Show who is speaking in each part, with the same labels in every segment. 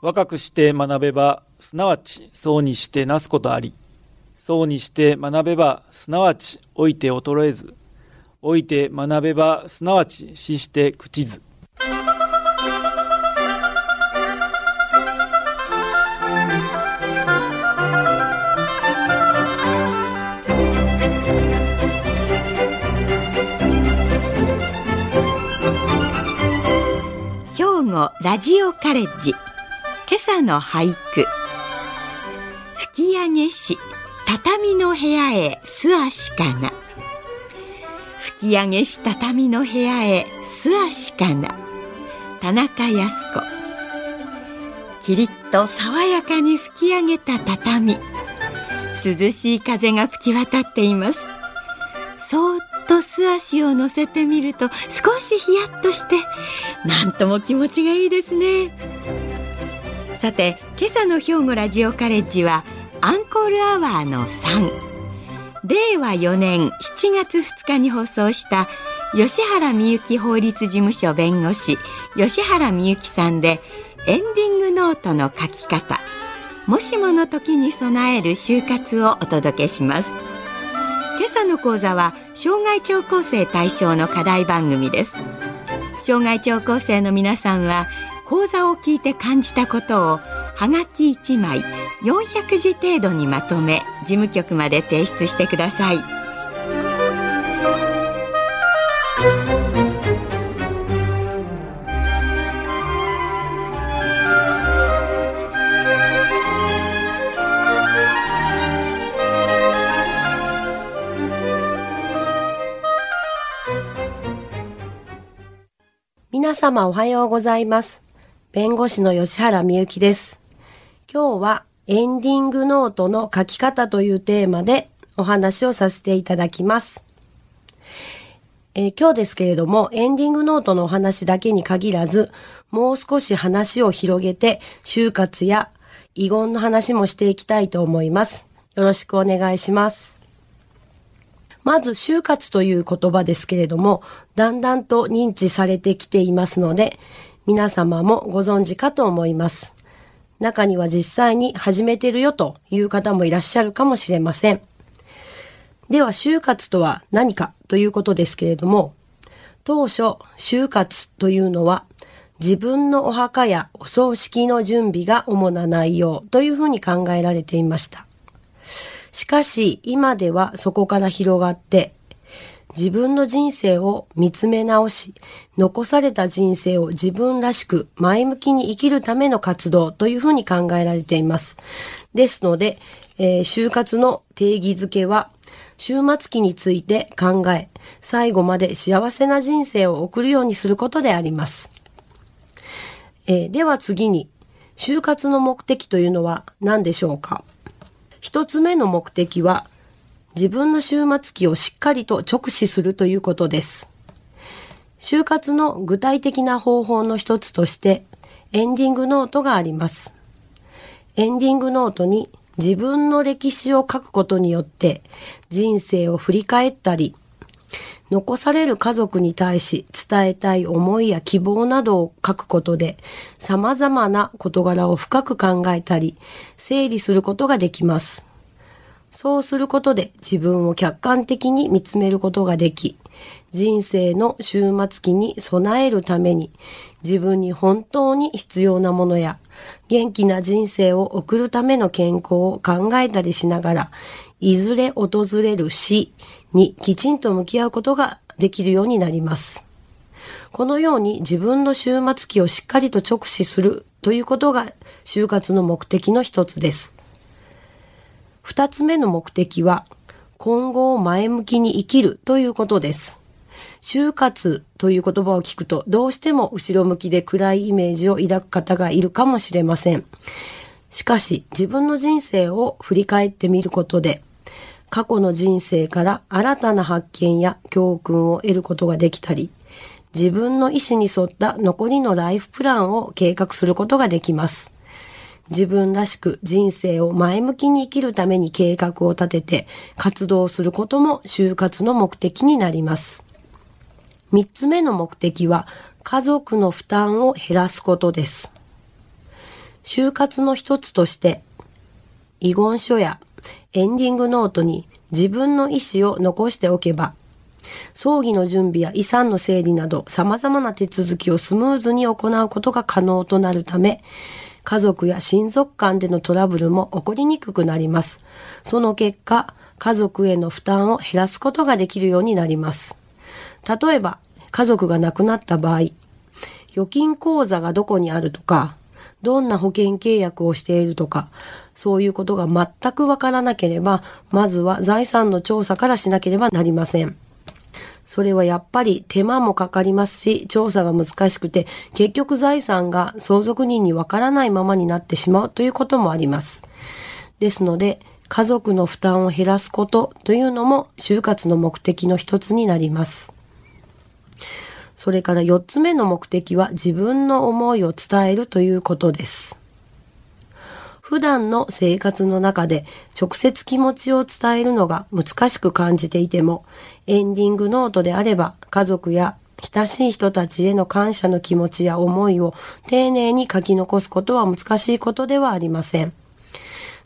Speaker 1: 若くして学べば、すなわちそうにしてなすことあり。そうにして学べば、すなわち老いて衰えず。老いて学べば、すなわち死して朽ちず。
Speaker 2: 兵庫ラジオカレッジ今朝の俳句。吹上し畳の部屋へ素足かな。吹上し畳の部屋へ素足かな。田中康子。キリッと爽やかに吹き上げた畳。涼しい風が吹き渡っています。そーっと素足を乗せてみると少しヒヤッとしてなんとも気持ちがいいですね。さて今朝の兵庫ラジオカレッジはアンコールアワーの3令和4年7月2日に放送した吉原美幸法律事務所弁護士吉原美幸さんでエンディングノートの書き方。もしもの時に備える就活をお届けします。今朝の講座は障害聴講生対象の課題番組です。障害聴講生の皆さんは講座を聞いて感じたことをはがき1枚400字程度にまとめ事務局まで提出してください
Speaker 3: 皆様おはようございます。弁護士の吉原美幸です。今日はエンディングノートの書き方というテーマでお話をさせていただきます。えー今日ですけれども、エンディングノートのお話だけに限らず、もう少し話を広げて、就活や遺言の話もしていきたいと思います。よろしくお願いします。まず、就活という言葉ですけれども、だんだんと認知されてきていますので、皆様もご存知かと思います。中には実際に始めてるよという方もいらっしゃるかもしれません。では、就活とは何かということですけれども、当初、就活というのは、自分のお墓やお葬式の準備が主な内容というふうに考えられていました。しかし、今ではそこから広がって、自分の人生を見つめ直し、残された人生を自分らしく前向きに生きるための活動というふうに考えられています。ですので、えー就活の定義づけは、終末期について考え、最後まで幸せな人生を送るようにすることであります。えーでは次に、就活の目的というのは何でしょうか？一つ目の目的は、自分の終末期をしっかりと直視するということです。就活の具体的な方法の一つとして、エンディングノートがあります。エンディングノートに自分の歴史を書くことによって人生を振り返ったり、残される家族に対し伝えたい思いや希望などを書くことで様々な事柄を深く考えたり整理することができます。そうすることで自分を客観的に見つめることができ、人生の終末期に備えるために自分に本当に必要なものや元気な人生を送るための健康を考えたりしながら、いずれ訪れる死にきちんと向き合うことができるようになります。このように自分の終末期をしっかりと直視するということが就活の目的の一つです。二つ目の目的は、今後を前向きに生きるということです。就活という言葉を聞くと、どうしても後ろ向きで暗いイメージを抱く方がいるかもしれません。しかし、自分の人生を振り返ってみることで、過去の人生から新たな発見や教訓を得ることができたり、自分の意思に沿った残りのライフプランを計画することができます。自分らしく人生を前向きに生きるために計画を立てて活動することも就活の目的になります。三つ目の目的は家族の負担を減らすことです。就活の一つとして、遺言書やエンディングノートに自分の意思を残しておけば、葬儀の準備や遺産の整理など様々な手続きをスムーズに行うことが可能となるため、家族や親族間でのトラブルも起こりにくくなります。その結果、家族への負担を減らすことができるようになります。例えば、家族が亡くなった場合、預金口座がどこにあるとか、どんな保険契約をしているとか、そういうことが全くわからなければ、まずは財産の調査からしなければなりません。それはやっぱり手間もかかりますし、調査が難しくて、結局財産が相続人にわからないままになってしまうということもあります。ですので、家族の負担を減らすことというのも就活の目的の一つになります。それから四つ目の目的は自分の思いを伝えるということです。普段の生活の中で直接気持ちを伝えるのが難しく感じていても、エンディングノートであれば家族や親しい人たちへの感謝の気持ちや思いを丁寧に書き残すことは難しいことではありません。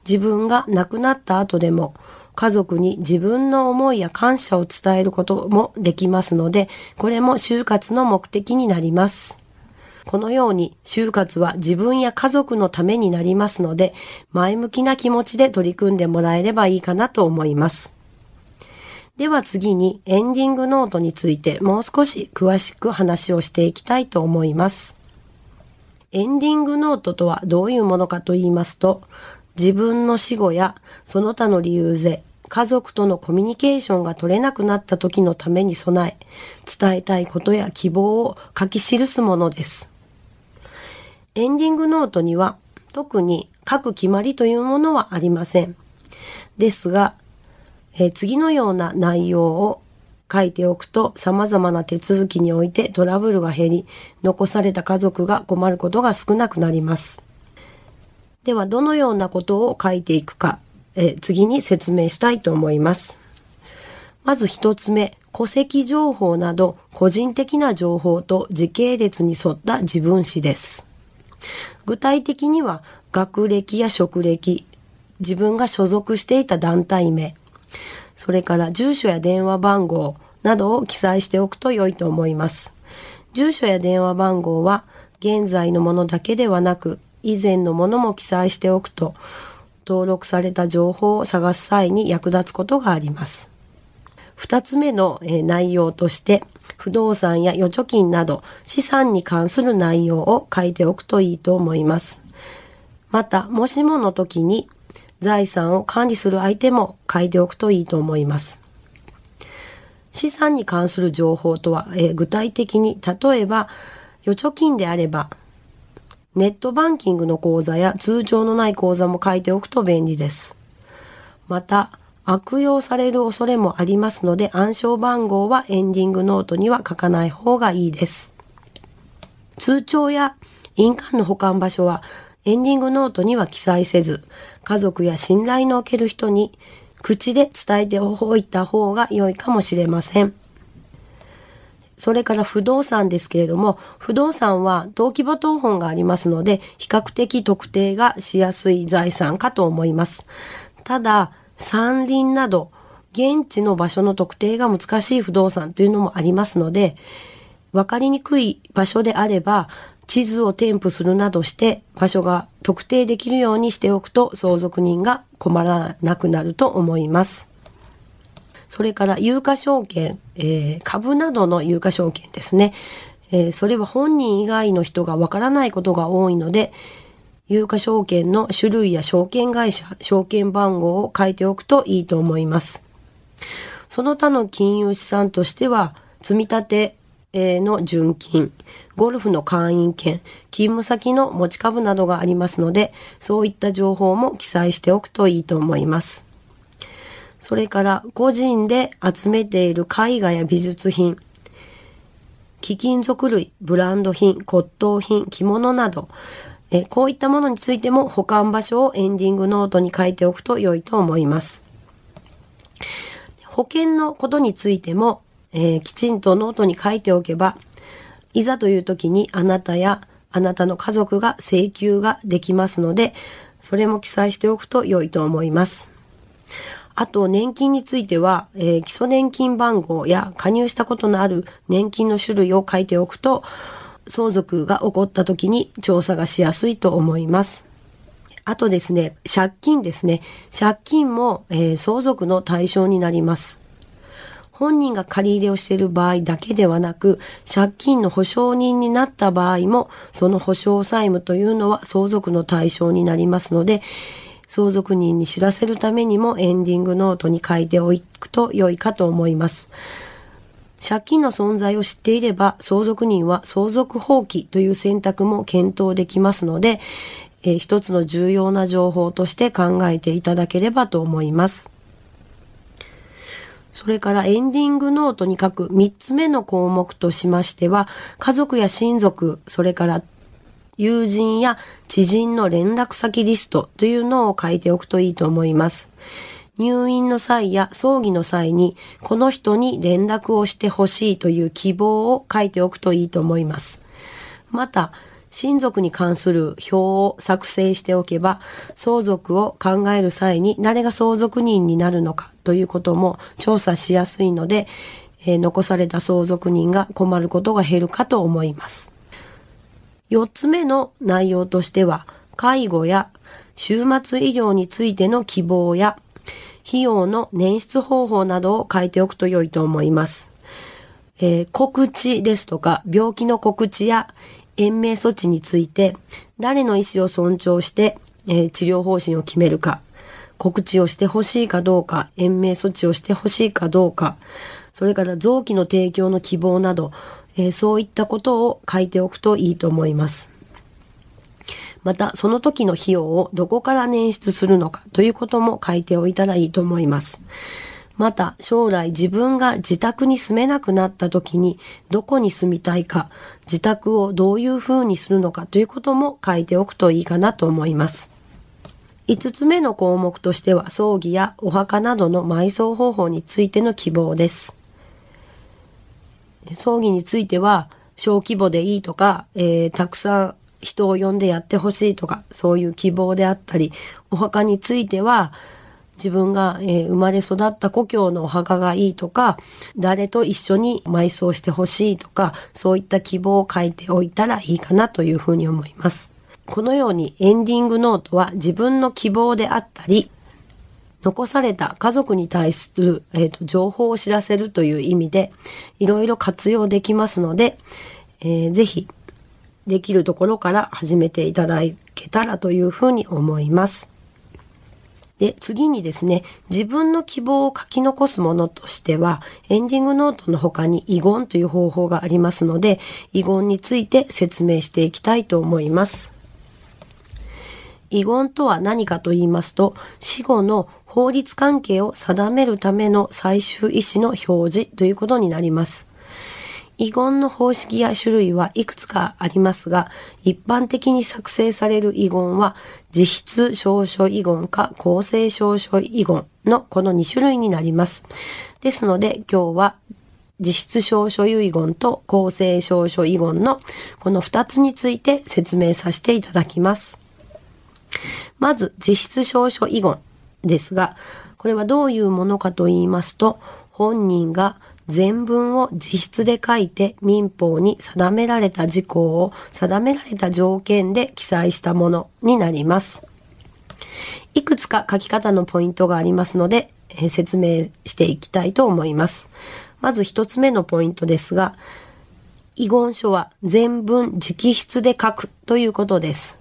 Speaker 3: 自分が亡くなった後でも家族に自分の思いや感謝を伝えることもできますので、これも就活の目的になります。このように就活は自分や家族のためになりますので、前向きな気持ちで取り組んでもらえればいいかなと思います。では次にエンディングノートについてもう少し詳しく話をしていきたいと思います。エンディングノートとはどういうものかと言いますと、自分の死後やその他の理由で家族とのコミュニケーションが取れなくなった時のために備え、伝えたいことや希望を書き記すものです。エンディングノートには特に書く決まりというものはありません。ですが、えー次のような内容を書いておくと様々な手続きにおいてトラブルが減り、残された家族が困ることが少なくなります。では、どのようなことを書いていくか、え次に説明したいと思います。まず一つ目、戸籍情報など個人的な情報と時系列に沿った自分史です。具体的には学歴や職歴、自分が所属していた団体名、それから住所や電話番号などを記載しておくと良いと思います。住所や電話番号は現在のものだけではなく以前のものも記載しておくと登録された情報を探す際に役立つことがあります。二つ目のえ内容として、不動産や預貯金など資産に関する内容を書いておくといいと思います。また、もしもの時に財産を管理する相手も書いておくといいと思います。資産に関する情報とは、え具体的に、例えば、預貯金であれば、ネットバンキングの口座や通帳のない口座も書いておくと便利です。また、悪用される恐れもありますので、暗証番号はエンディングノートには書かない方がいいです。通帳や印鑑の保管場所はエンディングノートには記載せず、家族や信頼のおける人に口で伝えておいた方が良いかもしれません。それから不動産ですけれども、不動産は登記簿謄本がありますので、比較的特定がしやすい財産かと思います。ただ、山林など、現地の場所の特定が難しい不動産というのもありますので、わかりにくい場所であれば、地図を添付するなどして場所が特定できるようにしておくと相続人が困らなくなると思います。それから有価証券、えー株などの有価証券ですね。えーそれは本人以外の人がわからないことが多いので、有価証券の種類や証券会社、証券番号を書いておくといいと思います。その他の金融資産としては、積み立ての純金、ゴルフの会員権、勤務先の持ち株などがありますので、そういった情報も記載しておくといいと思います。それから、個人で集めている絵画や美術品、貴金属類、ブランド品、骨董品、着物など、えこういったものについても保管場所をエンディングノートに書いておくと良いと思います。保険のことについても、えーきちんとノートに書いておけば、いざという時にあなたやあなたの家族が請求ができますので、それも記載しておくと良いと思います。あと、年金については、えー、基礎年金番号や加入したことのある年金の種類を書いておくと、相続が起こった時に調査がしやすいと思います。あとですね、借金ですね。借金も、えー、相続の対象になります。本人が借り入れをしている場合だけではなく、借金の保証人になった場合も、その保証債務というのは相続の対象になりますので、相続人に知らせるためにもエンディングノートに書いておくと良いかと思います。借金の存在を知っていれば、相続人は相続放棄という選択も検討できますので、えー、一つの重要な情報として考えていただければと思います。それからエンディングノートに書く3つ目の項目としましては、家族や親族、それから友人や知人の連絡先リストというのを書いておくといいと思います。入院の際や葬儀の際に、この人に連絡をしてほしいという希望を書いておくといいと思います。また、親族に関する表を作成しておけば、相続を考える際に誰が相続人になるのかということも調査しやすいので、えー、残された相続人が困ることが減るかと思います。四つ目の内容としては、介護や終末医療についての希望や、費用の捻出方法などを書いておくと良いと思います。えー、告知ですとか、病気の告知や延命措置について、誰の意思を尊重して、えー、治療方針を決めるか、告知をしてほしいかどうか、延命措置をしてほしいかどうか、それから臓器の提供の希望など、えー、そういったことを書いておくといいと思います。また、その時の費用をどこから捻出するのかということも書いておいたらいいと思います。また将来自分が自宅に住めなくなった時にどこに住みたいか、自宅をどういう風にするのかということも書いておくといいかなと思います。5つ目の項目としては葬儀やお墓などの埋葬方法についての希望です。葬儀については小規模でいいとか、えー、たくさん人を呼んでやってほしいとか、そういう希望であったり、お墓については、自分が、え、生まれ育った故郷のお墓がいいとか、誰と一緒に埋葬してほしいとか、そういった希望を書いておいたらいいかなというふうに思います。このようにエンディングノートは自分の希望であったり、残された家族に対する、えーと、情報を知らせるという意味で、いろいろ活用できますので、えー、ぜひ、できるところから始めていただけたらというふうに思います。で、次にですね、自分の希望を書き残すものとしては、エンディングノートの他に遺言という方法がありますので、遺言について説明していきたいと思います。遺言とは何かと言いますと、死後の法律関係を定めるための最終意思の表示ということになります。遺言の方式や種類はいくつかありますが、一般的に作成される遺言は、自筆証書遺言か公正証書遺言のこの2種類になります。ですので、今日は自筆証書遺言と公正証書遺言のこの2つについて説明させていただきます。まず、自筆証書遺言ですが、これはどういうものかと言いますと、本人が全文を自筆で書いて民法に定められた事項を定められた条件で記載したものになります。いくつか書き方のポイントがありますので、え、説明していきたいと思います。まず一つ目のポイントですが、遺言書は全文直筆で書くということです。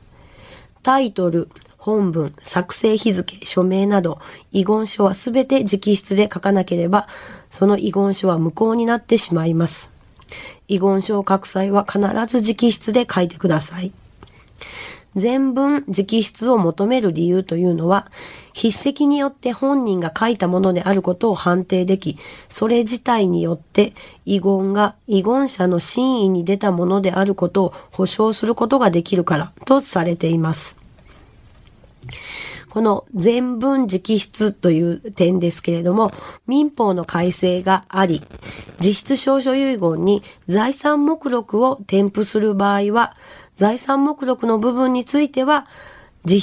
Speaker 3: タイトル、本文、作成日付、署名など、遺言書はすべて直筆で書かなければ、その遺言書は無効になってしまいます。遺言書を書く際は必ず直筆で書いてください。全文直筆を求める理由というのは、筆跡によって本人が書いたものであることを判定でき、それ自体によって遺言が遺言者の真意に出たものであることを保証することができるからとされています。この全文直筆という点ですけれども、民法の改正があり、実質証書遺言に財産目録を添付する場合は、財産目録の部分については、直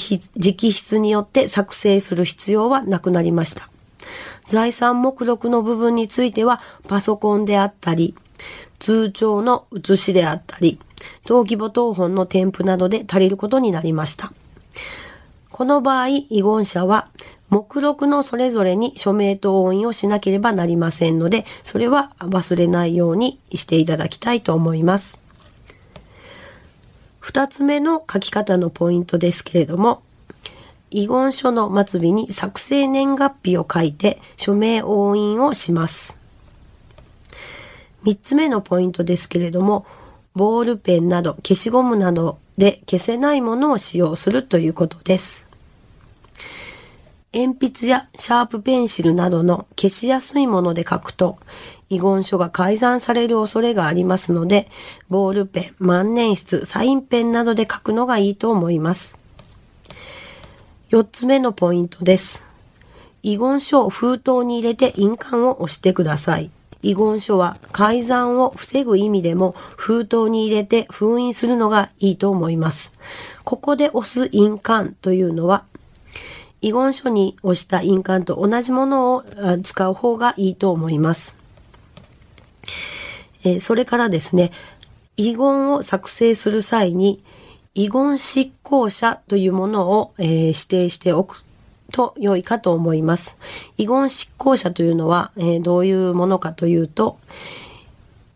Speaker 3: 筆によって作成する必要はなくなりました。財産目録の部分については、パソコンであったり、通帳の写しであったり、登記簿謄本の添付などで足りることになりました。この場合、遺言者は、目録のそれぞれに署名と押印をしなければなりませんので、それは忘れないようにしていただきたいと思います。二つ目の書き方のポイントですけれども、遺言書の末尾に作成年月日を書いて署名押印をします。三つ目のポイントですけれども、ボールペンなど消しゴムなどで消せないものを使用するということです。鉛筆やシャープペンシルなどの消しやすいもので書くと、遺言書が改ざんされる恐れがありますので、ボールペン、万年筆、サインペンなどで書くのがいいと思います。四つ目のポイントです。遺言書を封筒に入れて印鑑を押してください。遺言書は改ざんを防ぐ意味でも封筒に入れて封印するのがいいと思います。ここで押す印鑑というのは遺言書に押した印鑑と同じものを使う方がいいと思います。えそれからですね、遺言を作成する際に遺言執行者というものを、えー、指定しておくと良いかと思います。遺言執行者というのは、えー、どういうものかというと、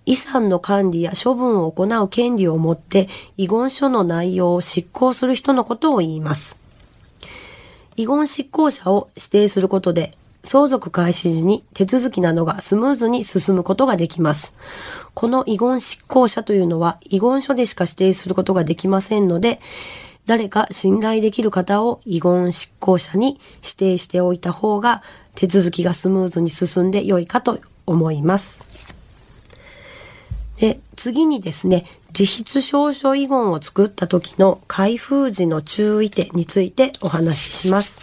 Speaker 3: 遺産の管理や処分を行う権利を持って遺言書の内容を執行する人のことを言います。遺言執行者を指定することで相続開始時に手続きなどがスムーズに進むことができます。この遺言執行者というのは遺言書でしか指定することができませんので、誰か信頼できる方を遺言執行者に指定しておいた方が手続きがスムーズに進んで良いかと思います。で、次にですね、自筆証書遺言を作った時の開封時の注意点についてお話しします。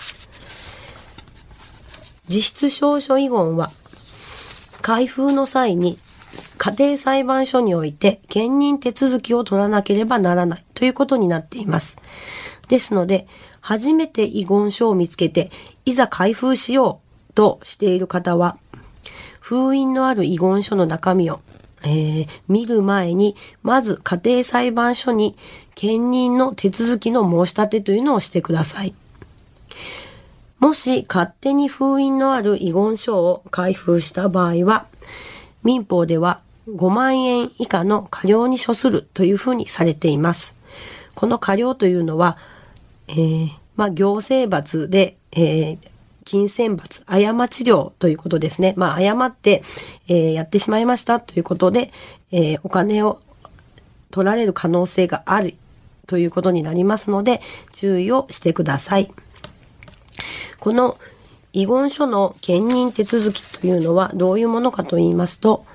Speaker 3: 自筆証書遺言は、開封の際に家庭裁判所において兼任手続きを取らなければならないということになっています。ですので、初めて遺言書を見つけて、いざ開封しようとしている方は、封印のある遺言書の中身を、えー、見る前に、まず家庭裁判所に兼任の手続きの申し立てというのをしてください。もし勝手に封印のある遺言書を開封した場合は、民法では5万円以下の過料に処するというふうにされています。この過料というのは、えー、まあ、行政罰で、えー、金銭罰、過ち料ということですね。まあ、誤って、えー、やってしまいましたということで、えお金を取られる可能性があるということになりますので、注意をしてください。この遺言書の兼任手続きというのはどういうものかと言いますと、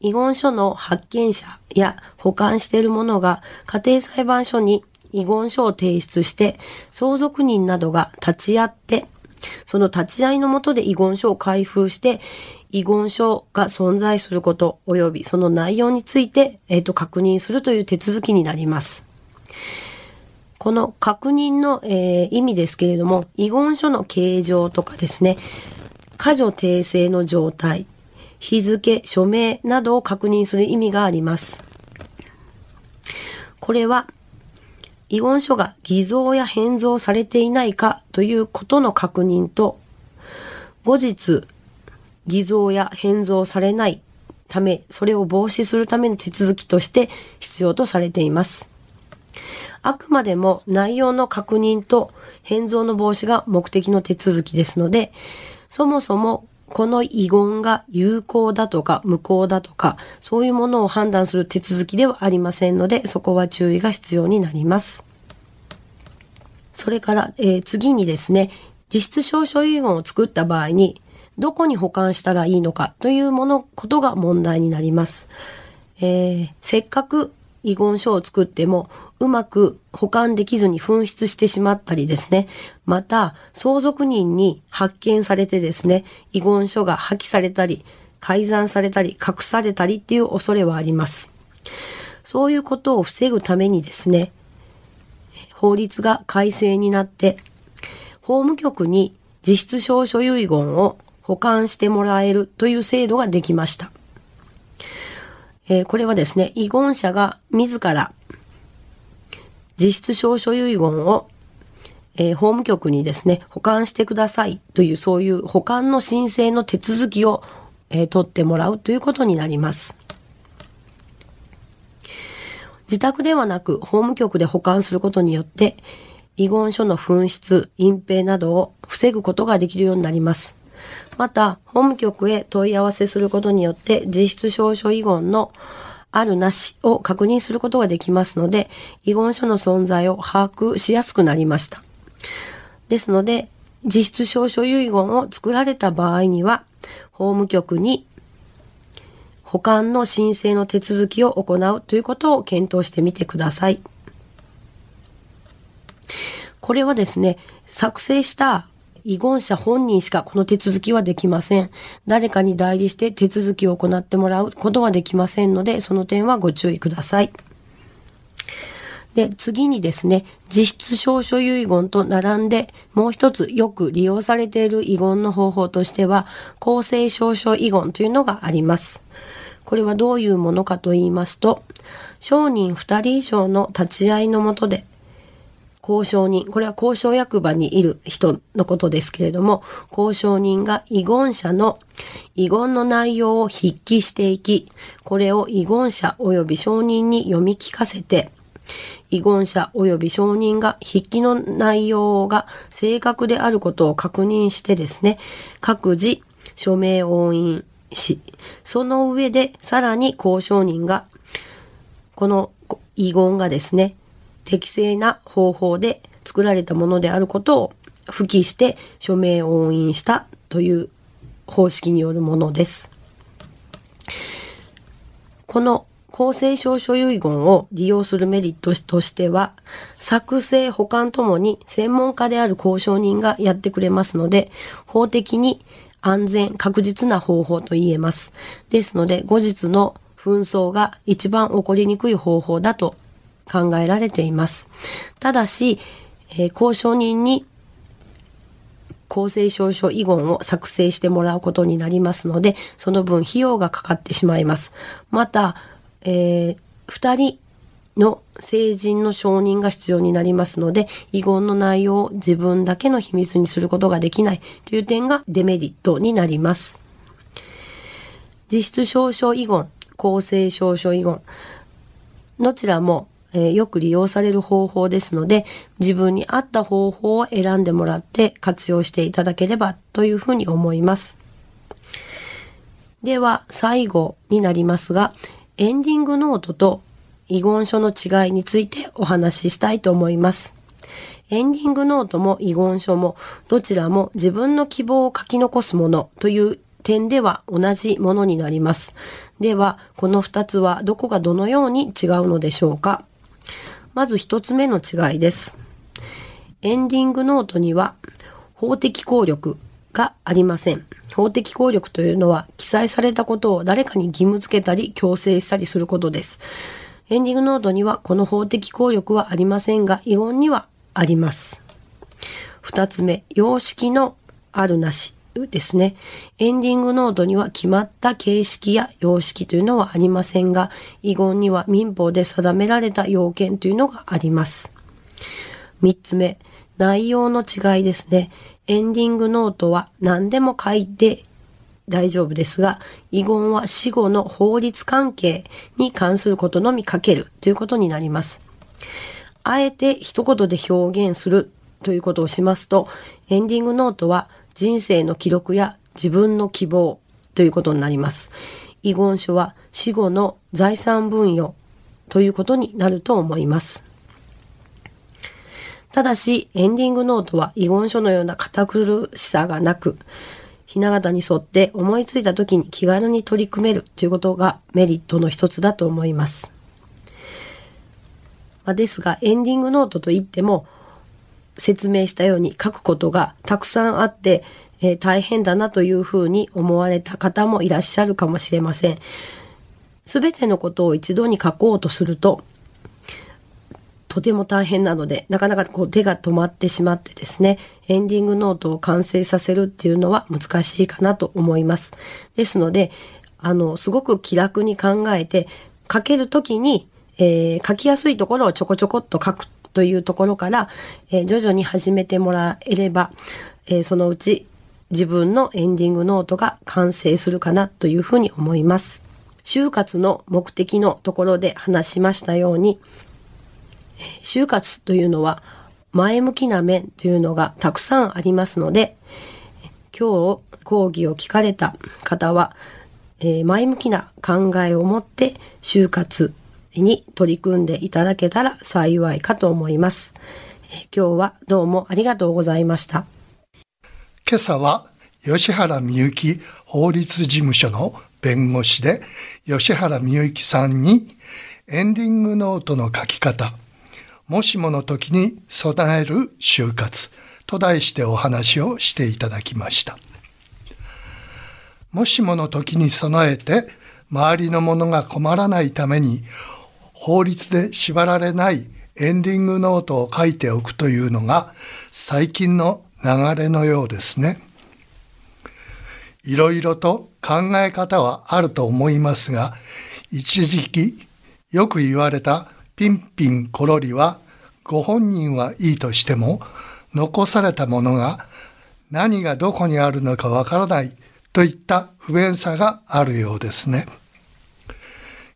Speaker 3: 遺言書の発見者や保管している者が家庭裁判所に遺言書を提出して相続人などが立ち会ってその立ち会いのもとで遺言書を開封して遺言書が存在すること及びその内容について、えーと確認するという手続きになります。この確認の、えー、意味ですけれども、遺言書の形状とかですね、過剰訂正の状態、日付、署名などを確認する意味があります。これは、遺言書が偽造や変造されていないかということの確認と、後日、偽造や変造されないため、それを防止するための手続きとして必要とされています。あくまでも内容の確認と変造の防止が目的の手続きですので、そもそもこの遺言が有効だとか無効だとか、そういうものを判断する手続きではありませんので、そこは注意が必要になります。それから、えー、次にですね、実質証書遺言を作った場合に、どこに保管したらいいのかというもの、ことが問題になります。えー、せっかく遺言書を作ってもうまく保管できずに紛失してしまったりですね。また、相続人に発見されてですね、遺言書が破棄されたり、改ざんされたり、隠されたりっていう恐れはあります。そういうことを防ぐためにですね、法律が改正になって、法務局に実質証書遺言を保管してもらえるという制度ができました。えー、これはですね、遺言者が自ら実質証書遺言を、えー、法務局にですね、保管してくださいというそういう保管の申請の手続きを、えー、取ってもらうということになります。自宅ではなく法務局で保管することによって、遺言書の紛失、隠蔽などを防ぐことができるようになります。また、法務局へ問い合わせすることによって、実質証書遺言のあるなしを確認することができますので、遺言書の存在を把握しやすくなりました。ですので、実質証書遺言を作られた場合には、法務局に保管の申請の手続きを行うということを検討してみてください。これはですね、作成した遺言者本人しかこの手続きはできません。誰かに代理して手続きを行ってもらうことはできませんので、その点はご注意ください。で、次にですね、実質証書遺言と並んで、もう一つよく利用されている遺言の方法としては、公正証書遺言というのがあります。これはどういうものかと言いますと、商人2人以上の立ち会いのもとで、交渉人、これは交渉役場にいる人のことですけれども、交渉人が遺言者の遺言の内容を筆記していき、これを遺言者及び証人に読み聞かせて、遺言者及び証人が筆記の内容が正確であることを確認してですね、各自署名押印し、その上でさらに交渉人が、この遺言がですね、適正な方法で作られたものであることを付記して署名を押印したという方式によるものです。この公正証書遺言を利用するメリットとしては、作成保管ともに専門家である交渉人がやってくれますので、法的に安全、確実な方法と言えます。ですので、後日の紛争が一番起こりにくい方法だと考えられています。ただし、えー、交渉人に公正証書遺言を作成してもらうことになりますので、その分費用がかかってしまいます。また、えー、二人の成人の承認が必要になりますので、遺言の内容を自分だけの秘密にすることができないという点がデメリットになります。実質証書遺言、公正証書遺言、どちらもえー、よく利用される方法ですので、自分に合った方法を選んでもらって活用していただければというふうに思います。では、最後になりますが、エンディングノートと遺言書の違いについてお話ししたいと思います。エンディングノートも遺言書もどちらも自分の希望を書き残すものという点では同じものになります。では、この二つはどこがどのように違うのでしょうか？まず一つ目の違いです。エンディングノートには法的効力がありません。法的効力というのは記載されたことを誰かに義務付けたり強制したりすることです。エンディングノートにはこの法的効力はありませんが、遺言にはあります。二つ目、様式のあるなし。ですね。エンディングノートには決まった形式や様式というのはありませんが、遺言には民法で定められた要件というのがあります。三つ目、内容の違いですね。エンディングノートは何でも書いて大丈夫ですが、遺言は死後の法律関係に関することのみ書けるということになります。あえて一言で表現するということをしますと、エンディングノートは人生の記録や自分の希望ということになります。遺言書は死後の財産分与ということになると思います。ただし、エンディングノートは遺言書のような堅苦しさがなく、ひな形に沿って思いついた時に気軽に取り組めるということがメリットの一つだと思います。まあ、ですが、エンディングノートといっても、説明したように書くことがたくさんあって、えー、大変だなというふうに思われた方もいらっしゃるかもしれません。すべてのことを一度に書こうとすると、とても大変なので、なかなかこう手が止まってしまってですね、エンディングノートを完成させるっていうのは難しいかなと思います。ですので、あの、すごく気楽に考えて、書けるときに、えー、書きやすいところをちょこちょこっと書くというところから、えー、徐々に始めてもらえれば、えー、そのうち自分のエンディングノートが完成するかなというふうに思います。就活の目的のところで話しましたように、就活というのは前向きな面というのがたくさんありますので、今日講義を聞かれた方は、えー、前向きな考えを持って就活に取り組んでいただけたら幸いかと思います。今日はどうもありがとうございました。
Speaker 4: 今朝は吉原美幸法律事務所の弁護士で吉原美幸さんにエンディングノートの書き方もしもの時に備える就活と題してお話をしていただきました。もしもの時に備えて周りの者が困らないために法律で縛られないエンディングノートを書いておくというのが最近の流れのようですね。いろいろと考え方はあると思いますが、一時期よく言われたピンピンコロリはご本人はいいとしても残されたものが何がどこにあるのかわからないといった不便さがあるようですね。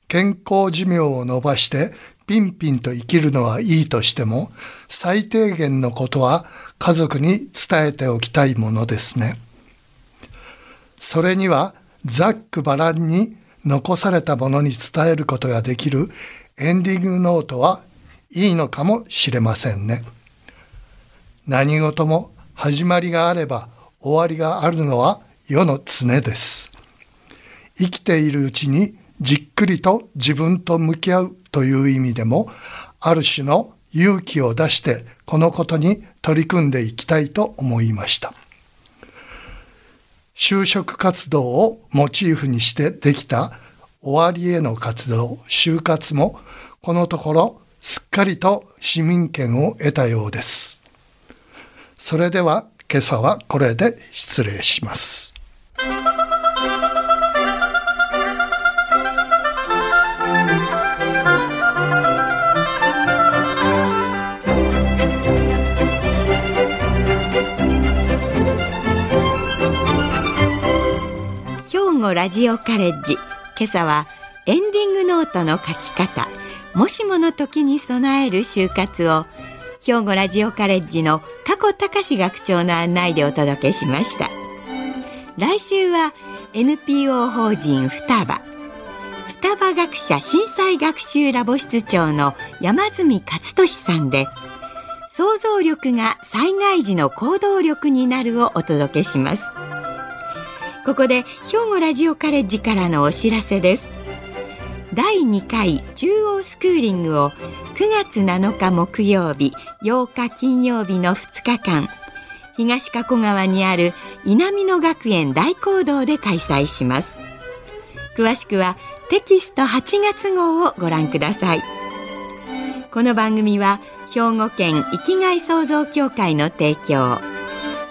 Speaker 4: 健康寿命を伸ばしてピンピンと生きるのはいいとしても最低限のことは家族に伝えておきたいものですね。それにはざっくばらんに残されたものに伝えることができるエンディングノートはいいのかもしれませんね。何事も始まりがあれば終わりがあるのは世の常です。生きているうちにじっくりと自分と向き合うという意味でもある種の勇気を出してこのことに取り組んでいきたいと思いました。就職活動をモチーフにしてできた終わりへの活動、就活もこのところすっかりと市民権を得たようです。それでは今朝はこれで失礼します。
Speaker 2: 兵庫ラジオカレッジ。今朝はエンディングノートの書き方。もしもの時に備える就活を。兵庫ラジオカレッジの加古隆学長の案内でお届けしました。来週は NPO 法人双葉。双葉学者震災学習ラボ室長の山住勝利さんで想像力が災害時の行動力になるをお届けします。ここで兵庫ラジオカレッジからのお知らせです。第2回中央スクーリングを9月7日木曜日8日金曜日の2日間東加古川にある稲美野学園大講堂で開催します。詳しくはテキスト8月号をご覧ください。この番組は兵庫県生きがい創造協会の提供。